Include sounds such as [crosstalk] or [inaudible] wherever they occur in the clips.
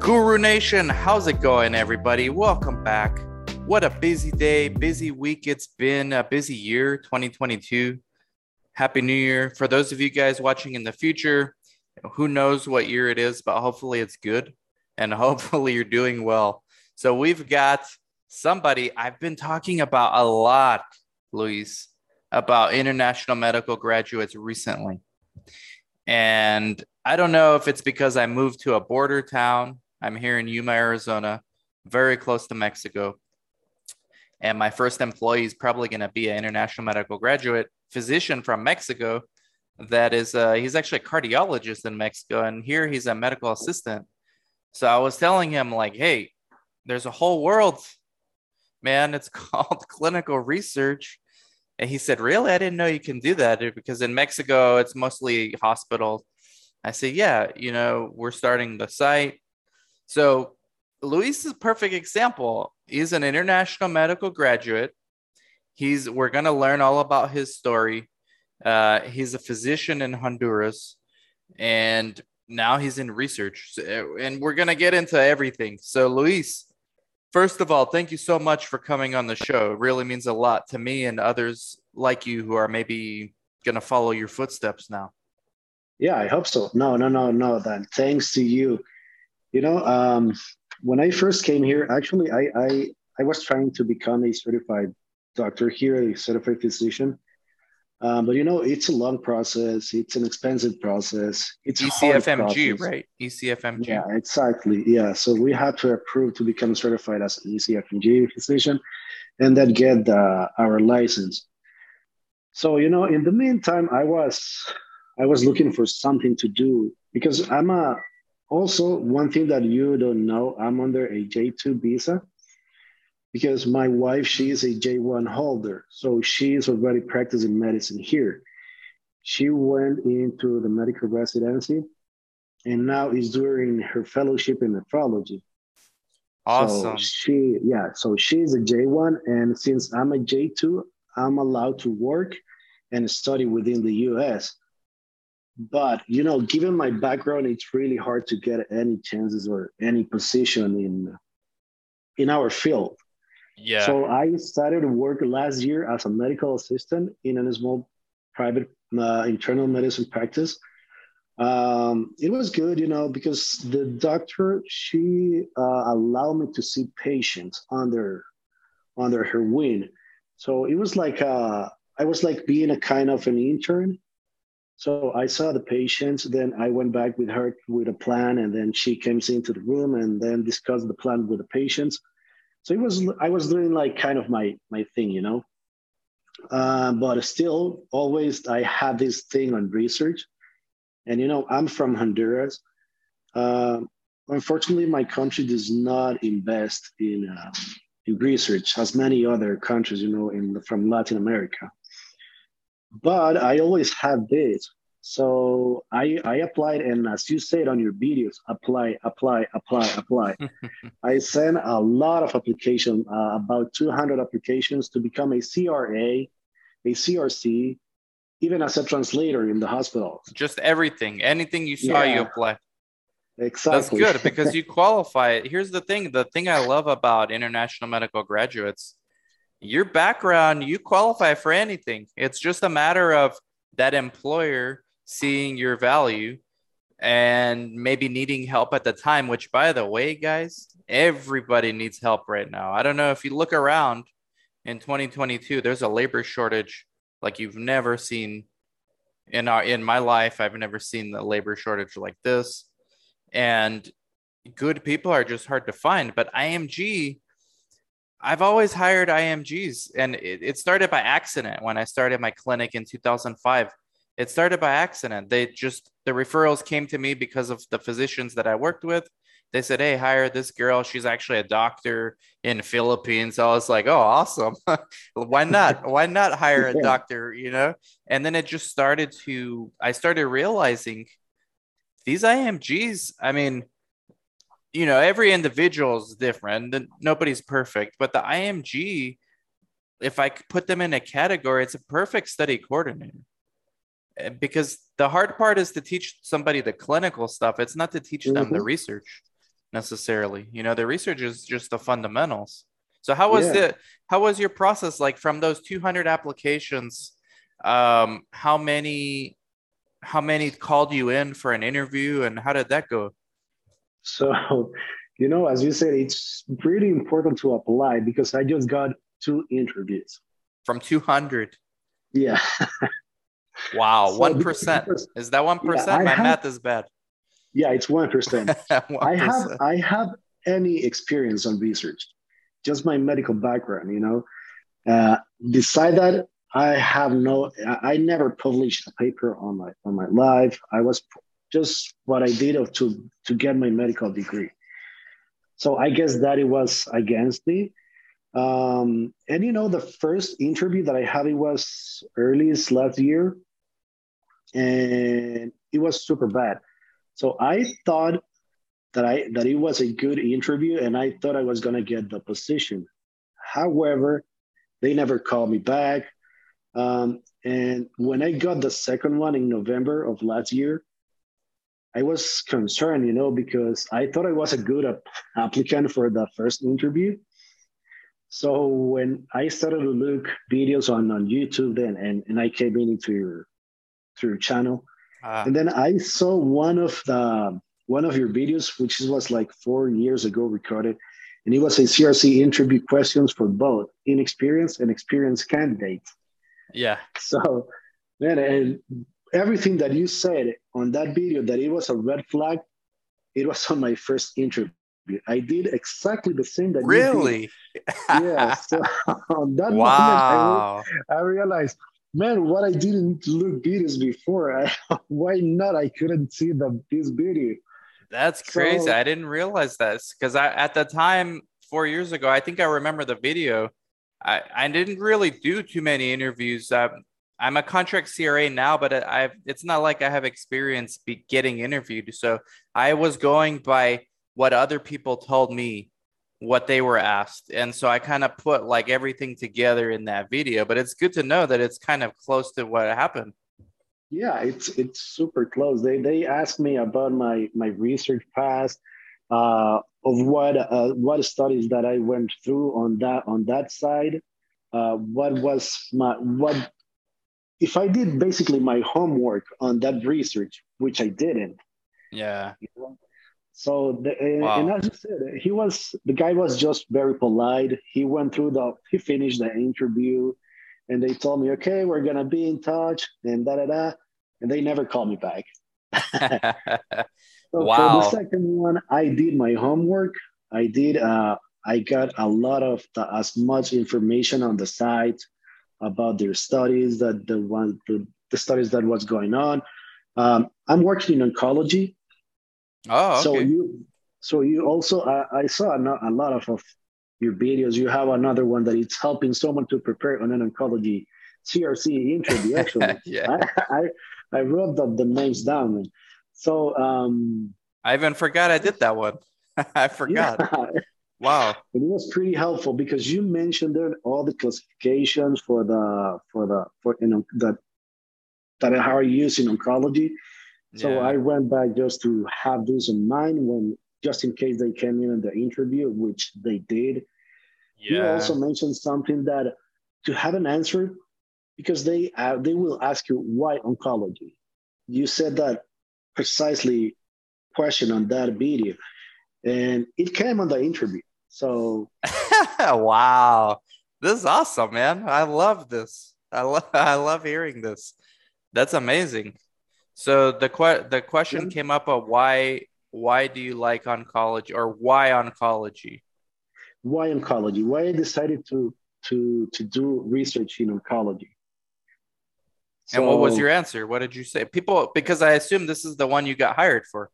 Guru Nation, how's it going, everybody? Welcome back. What a busy day, busy week it's been, a busy year 2022. Happy New Year. For those of you guys watching in the future, who knows what year it is, but hopefully it's good and [laughs] hopefully you're doing well. So we've got somebody I've been talking about a lot, Luis, about international medical graduates recently. And I don't know if it's because I moved to a border town. I'm here in Yuma, Arizona, very close to Mexico. And my first employee is probably going to be an international medical graduate physician from Mexico that is uh, he's actually a cardiologist in Mexico, and here he's a medical assistant. So I was telling him like, hey, there's a whole world, man. It's [laughs] called clinical research. And he said, really? I didn't know you can do that because in Mexico it's mostly hospitals. I said, yeah, you know, we're starting the site. So Luis is a perfect example. He's an international medical graduate. He's we're gonna learn all about his story uh, he's a physician in Honduras, and now he's in research. And we're gonna get into everything. So, Luis, first of all, thank you so much for coming on the show. It really means a lot to me and others like you who are maybe gonna follow your footsteps now. Yeah, I hope so. No, no, no, no. Then thanks to you. You know, um, when I first came here, actually, I, I I was trying to become a certified doctor here, a certified physician. Um, but you know, it's a long process. It's an expensive process. It's ECFMG, right? ECFMG. Yeah, exactly. Yeah. So we had to approve to become certified as an ECFMG physician, and then get uh, our license. So you know, in the meantime, I was I was looking for something to do because I'm a also one thing that you don't know. I'm under a J two visa because my wife, she is a J1 holder. So she is already practicing medicine here. She went into the medical residency and now is doing her fellowship in nephrology. Awesome. So she, yeah, so she's a J1. And since I'm a J2, I'm allowed to work and study within the US. But, you know, given my background, it's really hard to get any chances or any position in in our field yeah. So I started to work last year as a medical assistant in a small private uh, internal medicine practice. Um, it was good, you know, because the doctor she uh, allowed me to see patients under under her wing. So it was like uh, I was like being a kind of an intern. So I saw the patients, then I went back with her with a plan, and then she comes into the room and then discussed the plan with the patients so it was I was doing like kind of my my thing, you know. uh, but still, always I have this thing on research. And you know, I'm from Honduras. Uh, unfortunately, my country does not invest in uh, in research as many other countries, you know, in from Latin America. But I always had this. So I, I applied, and as you said on your videos, apply, apply, apply, apply. [laughs] I sent a lot of applications, uh, about 200 applications to become a CRA, a CRC, even as a translator in the hospital. Just everything, anything you saw, yeah. you apply. Exactly. That's good because you [laughs] qualify. it. Here's the thing: the thing I love about international medical graduates, your background, you qualify for anything. It's just a matter of that employer seeing your value and maybe needing help at the time, which, by the way, guys, everybody needs help right now. I don't know if you look around in 2022, there's a labor shortage like you've never seen in our in my life. I've never seen the labor shortage like this. And good people are just hard to find. But IMG, I've always hired IMGs, and it, it started by accident when I started my clinic in 2005 it started by accident. They just the referrals came to me because of the physicians that I worked with. They said, "Hey, hire this girl. She's actually a doctor in Philippines." I was like, "Oh, awesome! [laughs] Why not? [laughs] Why not hire a doctor?" You know. And then it just started to. I started realizing these IMGs. I mean, you know, every individual is different. Nobody's perfect, but the IMG, if I put them in a category, it's a perfect study coordinator because the hard part is to teach somebody the clinical stuff. It's not to teach them mm-hmm. the research necessarily. You know, the research is just the fundamentals. So how was yeah. how was your process like from those 200 applications? Um, how many how many called you in for an interview and how did that go? So, [laughs] you know, as you said, it's pretty important to apply because I just got two interviews from 200. Yeah. [laughs] Wow, one so is that one percent? Yeah, My have, math is bad. Yeah, it's one percent. [laughs] I have I have any experience on research, just my medical background. You know, uh, beside that, I have no. I, I never published a paper on my on my life. I was just what I did to to get my medical degree. So I guess that it was against me. Um, and you know, the first interview that I had it was early last year and it was super bad. So I thought that I that it was a good interview, and I thought I was gonna get the position. However, they never called me back. Um, and when I got the second one in November of last year, I was concerned, you know, because I thought I was a good [laughs] applicant for the first interview. So when I started to look videos on, on YouTube then and, and I came into your through channel. Ah. And then I saw one of the one of your videos, which was like four years ago recorded, and it was a CRC interview questions for both inexperienced and experienced candidates. Yeah. So, man, and everything that you said on that video that it was a red flag, it was on my first interview. I did exactly the same that you really. yeah. So [laughs] on that wow. moment, I, I realized man, what I didn't look videos before. I, [laughs] why not? I couldn't see the this video. That's crazy. So, I didn't realize this because I at the time four years ago, I think I remember the video. I, I didn't really do too many interviews. I'm a contract CRA now, but I've it's not like I have experience be getting interviewed. So I was going by what other people told me what they were asked. And so I kind of put like everything together in that video, but it's good to know that it's kind of close to what happened. Yeah, it's it's super close. They they asked me about my my research past, uh, of what uh, what studies that I went through on that on that side. Uh, what was my what if I did basically my homework on that research, which I didn't. Yeah. You know? So the, wow. and as you said, he was the guy was just very polite. He went through the he finished the interview, and they told me, okay, we're gonna be in touch, and da da da, and they never called me back. [laughs] so wow. For the second one, I did my homework. I did. Uh, I got a lot of the, as much information on the site, about their studies, that the one the, the studies that was going on. Um, I'm working in oncology. Oh, okay. So you, so you also, I, I saw a, a lot of, of your videos. You have another one that it's helping someone to prepare on an oncology CRC interview. [laughs] Actually, yeah, I, I, I wrote the, the names down. So um, I even forgot I did that one. [laughs] I forgot. Yeah. [laughs] Wow. It was pretty helpful because you mentioned there all the classifications for the for the for you know that that are used in oncology. So yeah. I went back just to have this in mind when just in case they came in in the interview, which they did. Yeah. You also mentioned something that to have an answer because they uh, they will ask you why oncology. You said that precisely question on that video, and it came on the interview. So [laughs] wow, this is awesome, man! I love this. I love [laughs] I love hearing this. That's amazing. So the que- the question yeah. came up of why why do you like oncology or why oncology? Why oncology? Why I decided to to to do research in oncology. So, and what was your answer? What did you say? People, because I assume this is the one you got hired for.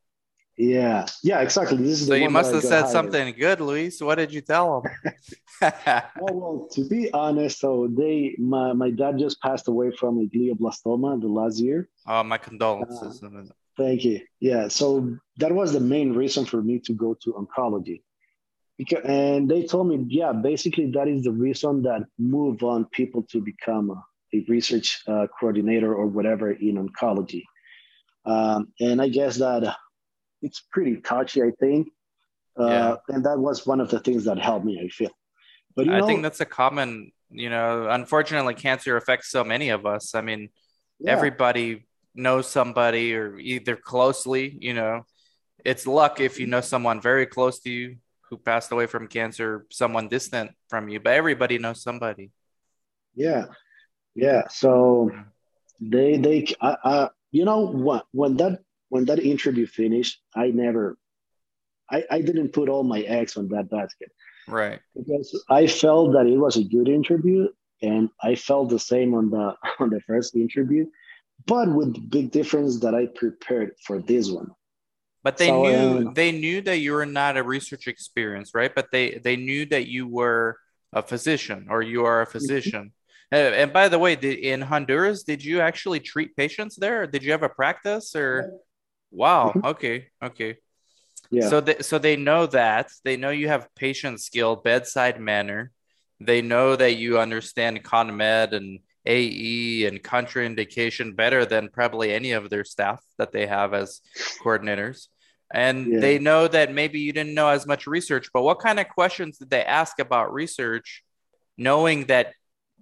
Yeah, yeah, exactly. This is so you must have said hired. something good, Luis. What did you tell them? [laughs] well, well, to be honest, so they my, my dad just passed away from a glioblastoma the last year. Oh, my condolences. Uh, thank you. Yeah, so that was the main reason for me to go to oncology. Because, and they told me, yeah, basically that is the reason that move on people to become a, a research uh, coordinator or whatever in oncology. Um, and I guess that it's pretty touchy, I think. Uh, yeah. And that was one of the things that helped me, I feel. But I know, think that's a common, you know, unfortunately, cancer affects so many of us. I mean, yeah. everybody knows somebody or either closely, you know, it's luck if you know someone very close to you who passed away from cancer, someone distant from you, but everybody knows somebody. Yeah. Yeah. So they, they, I, I you know what, when that, when that interview finished, I never, I, I didn't put all my eggs on that basket. Right. Because I felt that it was a good interview and I felt the same on the [laughs] on the first interview, but with the big difference that I prepared for this one. But they so, knew um, they knew that you were not a research experience, right? But they they knew that you were a physician or you are a mm-hmm. physician. Mm-hmm. and by the way, did, in Honduras, did you actually treat patients there? Did you have a practice or? Wow. Mm-hmm. Okay. Okay. Yeah. So they, so they know that they know you have patient skill, bedside manner. They know that you understand CONMED and AE and contraindication better than probably any of their staff that they have as coordinators. And yeah. they know that maybe you didn't know as much research, but what kind of questions did they ask about research, knowing that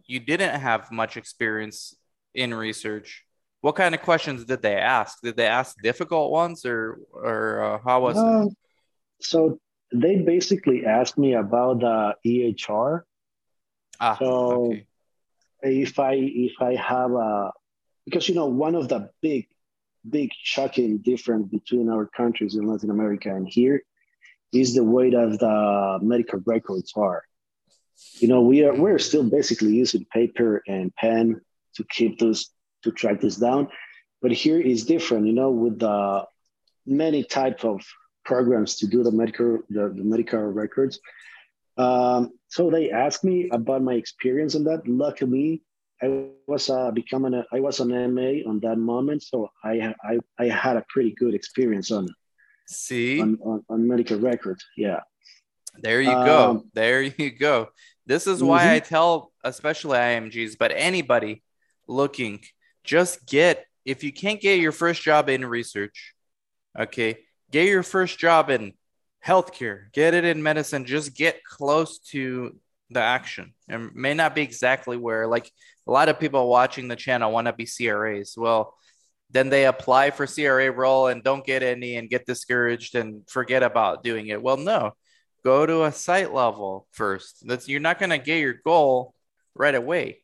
you didn't have much experience in research? What kind of questions did they ask? Did they ask difficult ones, or or uh, how was uh, it? So they basically asked me about the EHR. Ah, so okay. if I if I have a because you know one of the big big shocking difference between our countries in Latin America and here is the way that the medical records are. You know, we are we're still basically using paper and pen to keep those to track this down. But here is different, you know, with the many type of programs to do the medical the, the medical records. Um, so they asked me about my experience on that. Luckily, I was uh, becoming a, I was an MA on that moment, so I I, I had a pretty good experience on see on, on, on medical records. Yeah. There you um, go. There you go. This is why mm-hmm. I tell, especially IMGs, but anybody looking just get if you can't get your first job in research, okay, get your first job in healthcare, get it in medicine, just get close to the action. It may not be exactly where, like a lot of people watching the channel want to be CRAs. Well, then they apply for CRA role and don't get any and get discouraged and forget about doing it. Well, no, go to a site level first. That's you're not going to get your goal right away.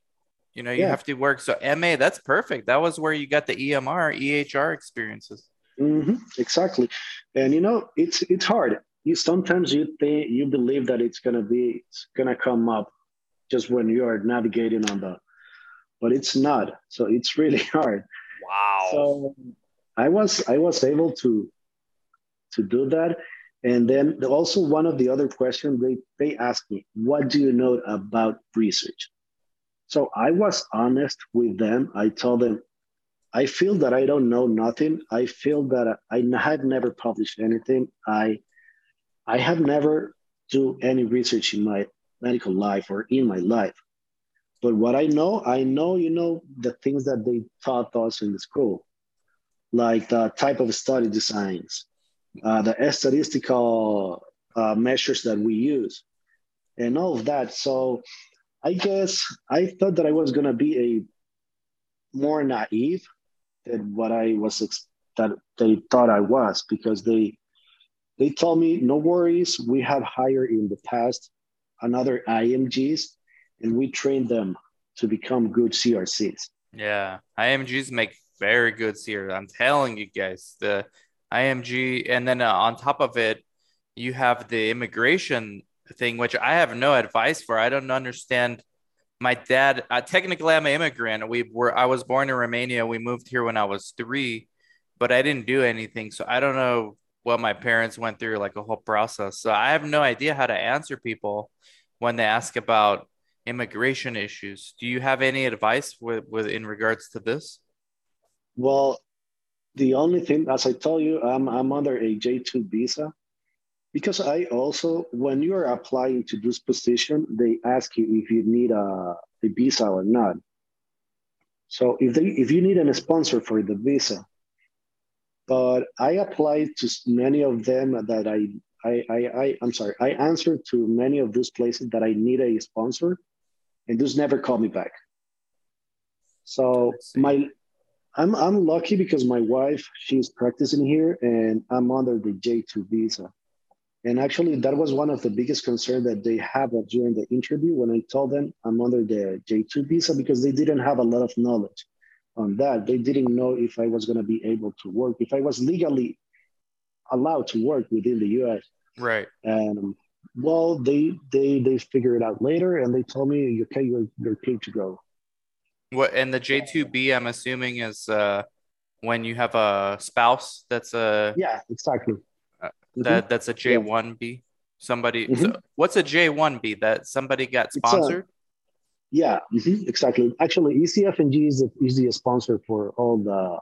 You know, you yeah. have to work. So MA, that's perfect. That was where you got the EMR, EHR experiences. Mm-hmm, exactly, and you know, it's it's hard. You sometimes you think you believe that it's gonna be it's gonna come up just when you are navigating on the but it's not. So it's really [laughs] hard. Wow. So I was I was able to to do that. And then also one of the other questions they, they asked me, what do you know about research? So I was honest with them. I told them, I feel that I don't know nothing. I feel that I have never published anything. I I have never do any research in my medical life or in my life. But what I know, I know, you know, the things that they taught us in the school, like the type of study designs, uh, the statistical uh, measures that we use, and all of that. So I guess I thought that I was to be a more naive than what I was that they thought I was because they they told me no worries we have hired in the past another IMGs and we trained them to become good CRCs. Yeah, IMGs make very good CRCs. I'm telling you guys, the IMG, and then uh, on top of it, you have the immigration thing, which I have no advice for. I don't understand. My dad, uh, technically, I'm an immigrant. We were, I was born in Romania. We moved here when I was three, but I didn't do anything. So I don't know what my parents went through, like a whole process. So I have no idea how to answer people when they ask about immigration issues. Do you have any advice with, with in regards to this? Well, the only thing, as I told you, I'm, I'm under a J2 visa because I also, when you are applying to this position, they ask you if you need a, a visa or not. So if they if you need a sponsor for the visa, but I applied to many of them that I I I, I I'm sorry I answered to many of those places that I need a sponsor, and those never called me back. So my I'm I'm lucky because my wife she's practicing here and I'm under the J2 visa. And actually that was one of the biggest concerns that they have during the interview when I told them I'm under the J2 visa because they didn't have a lot of knowledge on that. They didn't know if I was going to be able to work, if I was legally allowed to work within the US. Right. And well, they they they figured it out later and they told me, okay, you're you're clear to go. What and the J two B I'm assuming is uh when you have a spouse that's a yeah exactly uh, that mm-hmm. that's a J one B somebody mm-hmm. so what's a J one B that somebody got sponsored. A, yeah, mm-hmm, exactly. Actually, ECFMG is a, is the sponsor for all the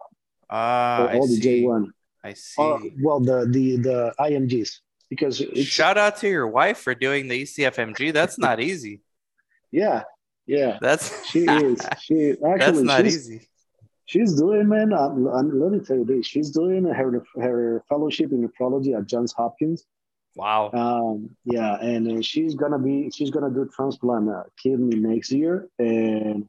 uh, all I the J one. I see. Uh, well, the the the IMGs because shout out to your wife for doing the ECFMG. That's not easy. [laughs] yeah, yeah, that's she is. She [laughs] actually that's not easy. She's doing, man. I'm, I'm, let me tell you this. She's doing her her fellowship in nephrology at Johns Hopkins. Wow. Um, yeah, and uh, she's gonna be she's gonna do transplant uh, kidney next year, and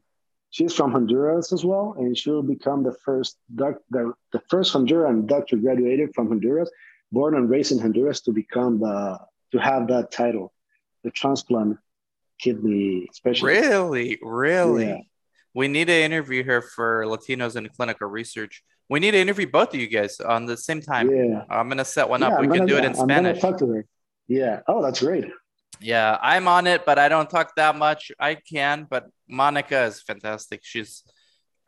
she's from Honduras as well, and she'll become the first doc, the, the first Honduran doctor graduated from Honduras, born and raised in Honduras, to become the to have that title, the transplant kidney specialist. Really, really. Yeah. We need to interview her for Latinos in clinical research. We need to interview both of you guys on the same time. Yeah. I'm gonna set one yeah, up. we can do it in I'm Spanish. talk to her. Yeah. Oh, that's great. Yeah, I'm on it, but I don't talk that much. I can, but Monica is fantastic. She's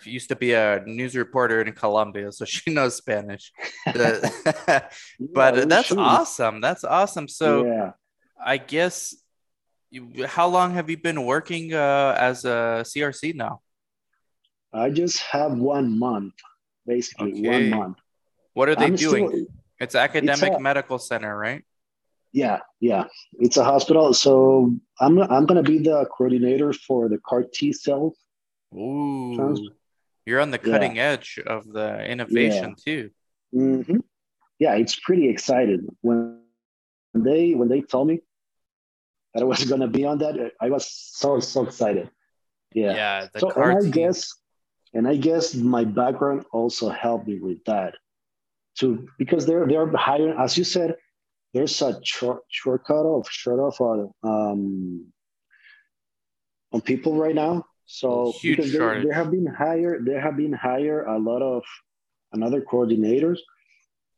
used to be a news reporter in Colombia, so she [laughs] knows Spanish. [laughs] [laughs] but yeah, that's should. awesome. That's awesome. So yeah. I guess you, how long have you been working uh, as a CRC now? I just have one month, basically okay. one month. What are they I'm doing? Still, it's academic it's a, medical center, right? Yeah, yeah. It's a hospital. So I'm I'm gonna be the coordinator for the CAR T cell. Ooh, you're on the cutting yeah. edge of the innovation yeah. too. Mm-hmm. Yeah, it's pretty exciting when they when they told me that I was gonna be on that. I was so so excited. Yeah. Yeah. so and I guess and I guess my background also helped me with that too, because they're they're hiring, as you said, there's a short shortcut of short of uh, um on people right now. So because there, there have been hired there have been hired a lot of another coordinators,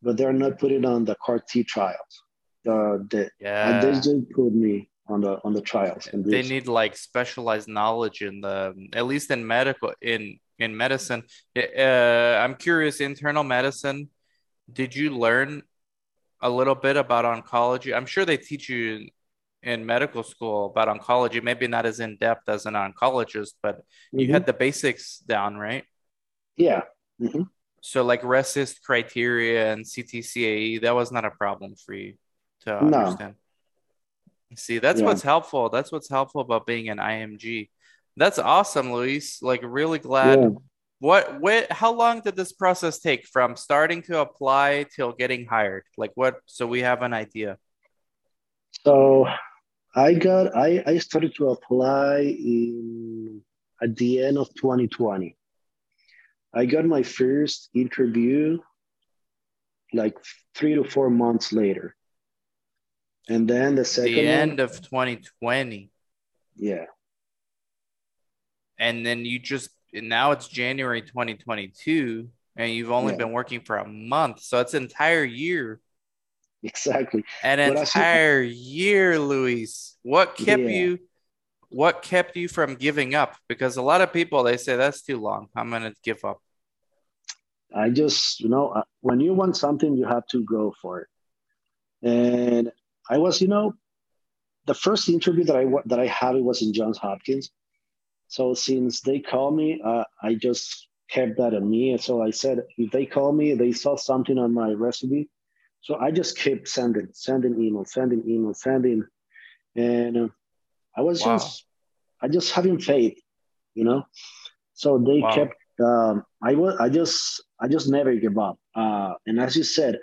but they're not putting on the CAR T trials. The the yeah. they just put me on the on the trials. And they need like specialized knowledge in the at least in medical in in medicine. Uh, I'm curious, internal medicine. Did you learn a little bit about oncology? I'm sure they teach you in medical school about oncology, maybe not as in depth as an oncologist, but mm-hmm. you had the basics down, right? Yeah. Mm-hmm. So like RECIST criteria and CTCAE, that was not a problem for you to understand. No. See, that's yeah. what's helpful. That's what's helpful about being an IMG. That's awesome, Luis. Like really glad. Yeah. What what how long did this process take from starting to apply till getting hired? Like what so we have an idea. So I got I, I started to apply in at the end of 2020. I got my first interview like three to four months later. And then the second the end one, of 2020. Yeah. And then you just now it's January 2022 and you've only yeah. been working for a month. So it's an entire year. Exactly. An but entire year, Luis. What kept yeah. you what kept you from giving up? Because a lot of people they say that's too long. I'm gonna give up. I just, you know, uh, when you want something, you have to go for it. And I was, you know, the first interview that I that I had it was in Johns Hopkins. So since they call me, uh, I just kept that on me. And so I said, if they call me, they saw something on my resume. So I just kept sending, sending email, sending email, sending, and uh, I was wow. just, I just having faith, you know. So they wow. kept. Um, I was. I just. I just never give up. Uh, and as you said,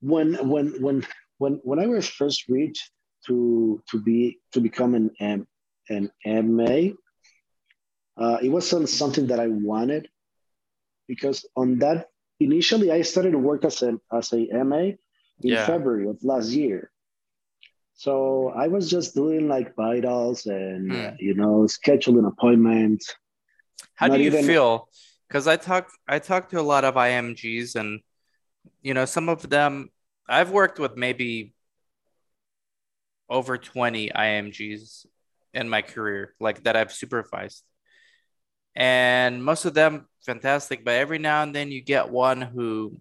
when when when when when I was first reached to to be to become an M, an MA, uh, it wasn't something that I wanted because on that initially I started to work as a as a MA in yeah. February of last year. So I was just doing like vitals and hmm. uh, you know scheduling appointments. How do you even... feel? Because I talk I talk to a lot of IMGs and you know some of them I've worked with maybe over 20 IMGs in my career like that I've supervised. And most of them fantastic, but every now and then you get one who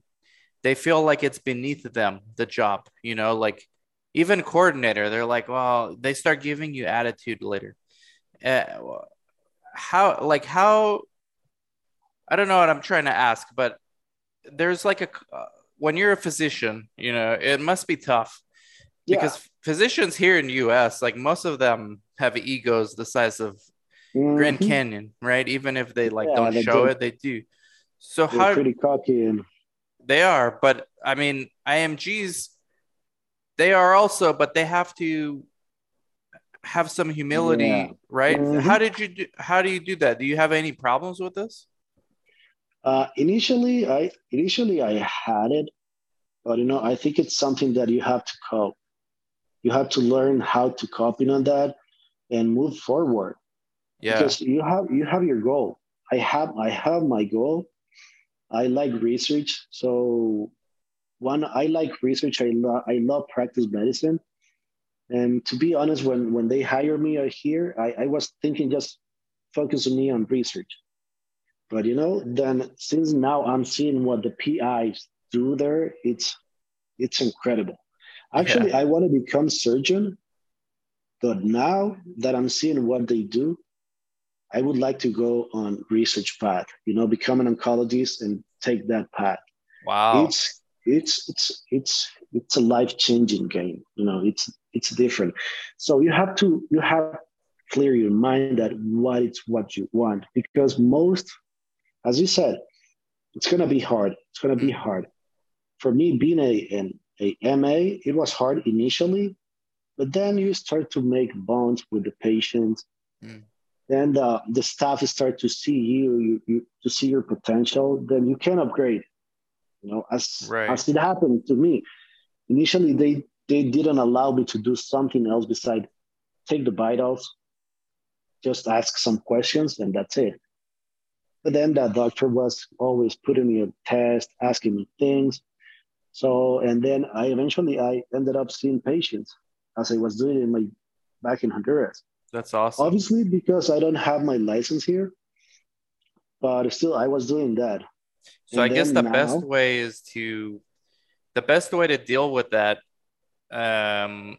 they feel like it's beneath them the job, you know, like even coordinator they're like well they start giving you attitude later uh, how like how i don't know what i'm trying to ask but there's like a uh, when you're a physician you know it must be tough yeah. because physicians here in us like most of them have egos the size of mm-hmm. grand canyon right even if they like yeah, don't show it they do so how pretty cocky and they are but i mean imgs they are also, but they have to have some humility, yeah. right? Mm-hmm. How did you do? How do you do that? Do you have any problems with this? Uh, initially, I initially I had it, but you know, I think it's something that you have to cope. You have to learn how to copy on that and move forward. Yeah. Because you have you have your goal. I have I have my goal. I like research, so one i like research i love i love practice medicine and to be honest when when they hire me here i, I was thinking just focus on me on research but you know then since now i'm seeing what the pis do there it's it's incredible actually yeah. i want to become surgeon but now that i'm seeing what they do i would like to go on research path you know become an oncologist and take that path. Wow. It's it's it's it's it's a life changing game you know it's it's different. So you have to you have clear your mind that what it's what you want because most as you said it's going to be hard it's going to be hard. For me being a an a ma it was hard initially but then you start to make bonds with the patients mm. and uh, the staff start to see you, you, you to see your potential then you can upgrade you know, as right. as it happened to me. Initially, they they didn't allow me to do something else besides take the vitals, just ask some questions, and that's it. But then that doctor was always putting me a test, asking me things. So, and then I eventually I ended up seeing patients. as I was doing in my back in Honduras. That's awesome. Obviously, because I don't have my license here, but still, I was doing that. So and I guess the now, best way is to, the best way to deal with that, um,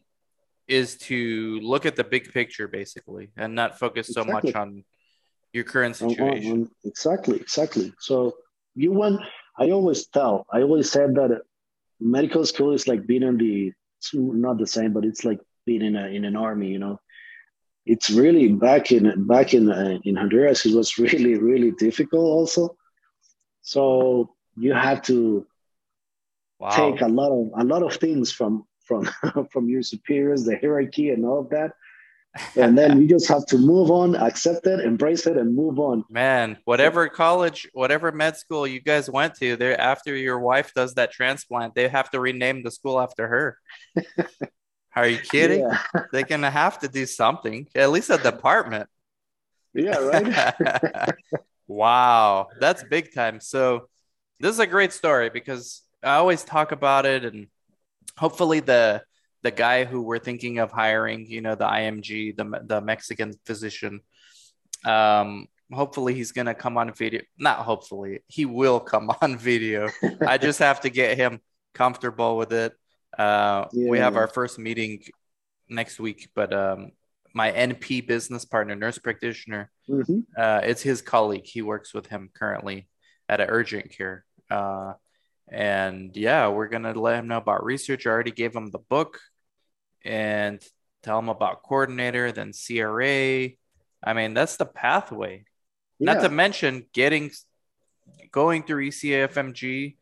is to look at the big picture basically, and not focus so exactly. much on your current situation. On, on, exactly, exactly. So you want. I always tell. I always said that medical school is like being in the. It's not the same, but it's like being in a in an army. You know, it's really back in back in uh, in Honduras. It was [laughs] really really difficult also. So you have to wow. take a lot of a lot of things from from [laughs] from your superiors, the hierarchy, and all of that. And then [laughs] you just have to move on, accept it, embrace it, and move on. Man, whatever college, whatever med school you guys went to, there after your wife does that transplant, they have to rename the school after her. [laughs] Are you kidding? Yeah. [laughs] They're gonna have to do something, at least a department. Yeah, right. wow, that's big time. So this is a great story because I always talk about it, and hopefully the the guy who we're thinking of hiring, you know, the IMG, the the Mexican physician, um, hopefully he's gonna come on video. Not hopefully, he will come on [laughs] video. I just have to get him comfortable with it uh, yeah. We have our first meeting next week, but um, my NP business partner, nurse practitioner, mm-hmm. uh, it's his colleague. He works with him currently at an urgent care. Uh, and yeah, we're gonna let him know about research. I already gave him the book and tell them about coordinator, then CRA. I mean, that's the pathway. Yeah. Not to mention getting going through ECFMG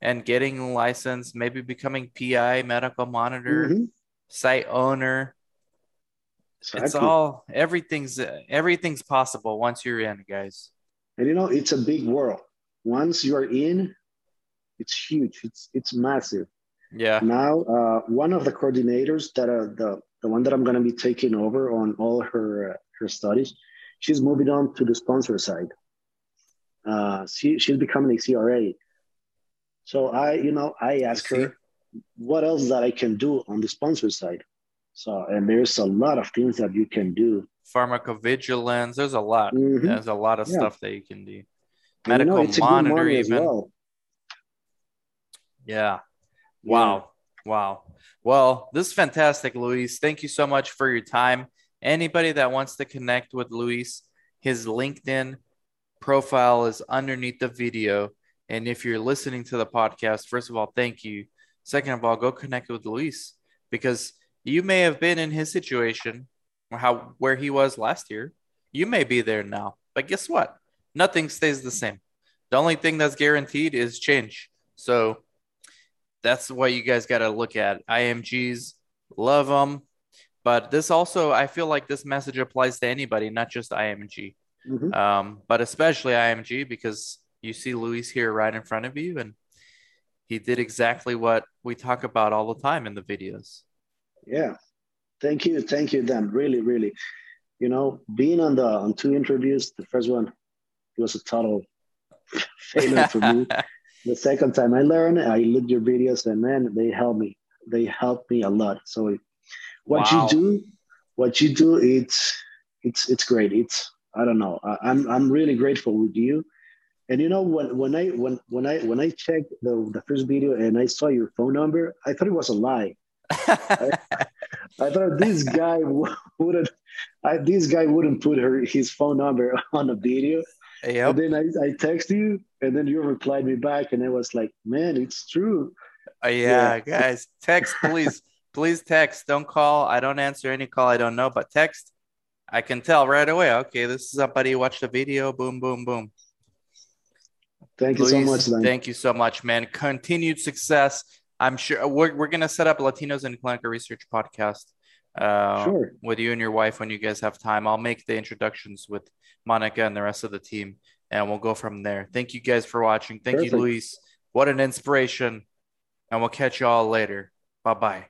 and getting a license, maybe becoming PI, medical monitor, mm-hmm. site owner. Exactly. It's all everything's everything's possible once you're in, guys. And you know, it's a big world. Once you're in, it's huge. It's it's massive. Yeah. Now, uh, one of the coordinators that are the the one that I'm going to be taking over on all her uh, her studies, she's moving on to the sponsor side. Uh, she she's becoming a CRA. So I, you know, I asked her what else that I can do on the sponsor side. So, and there's a lot of things that you can do. Pharmacovigilance. There's a lot. Mm-hmm. There's a lot of yeah. stuff that you can do. Medical you know, monitor, even. Well. Yeah. Wow. Wow. Well, this is fantastic, Luis. Thank you so much for your time. Anybody that wants to connect with Luis, his LinkedIn profile is underneath the video. And if you're listening to the podcast, first of all, thank you. Second of all, go connect with Luis because you may have been in his situation how where he was last year. You may be there now. But guess what? Nothing stays the same. The only thing that's guaranteed is change. So that's what you guys got to look at. IMGs, love them. But this also, I feel like this message applies to anybody, not just IMG, mm-hmm. um, but especially IMG because you see Luis here right in front of you, and he did exactly what we talk about all the time in the videos. Yeah, thank you, thank you, Dan. Really, really, you know, being on the on two interviews, the first one it was a total [laughs] failure for me. [laughs] the second time I learned, I looked your videos, and man, they helped me. They helped me a lot. So, what wow. you do, what you do, it's it's it's great. It's I don't know. I, I'm I'm really grateful with you and you know when when I when when I when I checked the the first video and I saw your phone number, I thought it was a lie. [laughs] I, I, thought this guy [laughs] wouldn't I, this guy wouldn't put her his phone number [laughs] on a video. Yep. And then I, I text you and then you replied me back and I was like, man, it's true. Uh, yeah, yeah, guys, text please. [laughs] please text. Don't call. I don't answer any call I don't know, but text. I can tell right away. Okay, this is somebody watched the video. Boom, boom, boom. Thank you so much. Man. Thank you so much, man. Continued success. I'm sure we're, we're going to set up Latinos in Clinical Research podcast uh, sure. with you and your wife when you guys have time. I'll make the introductions with Monica and the rest of the team, and we'll go from there. Thank you guys for watching. Thank Perfect. you, Luis. What an inspiration. And we'll catch you all later. Bye bye.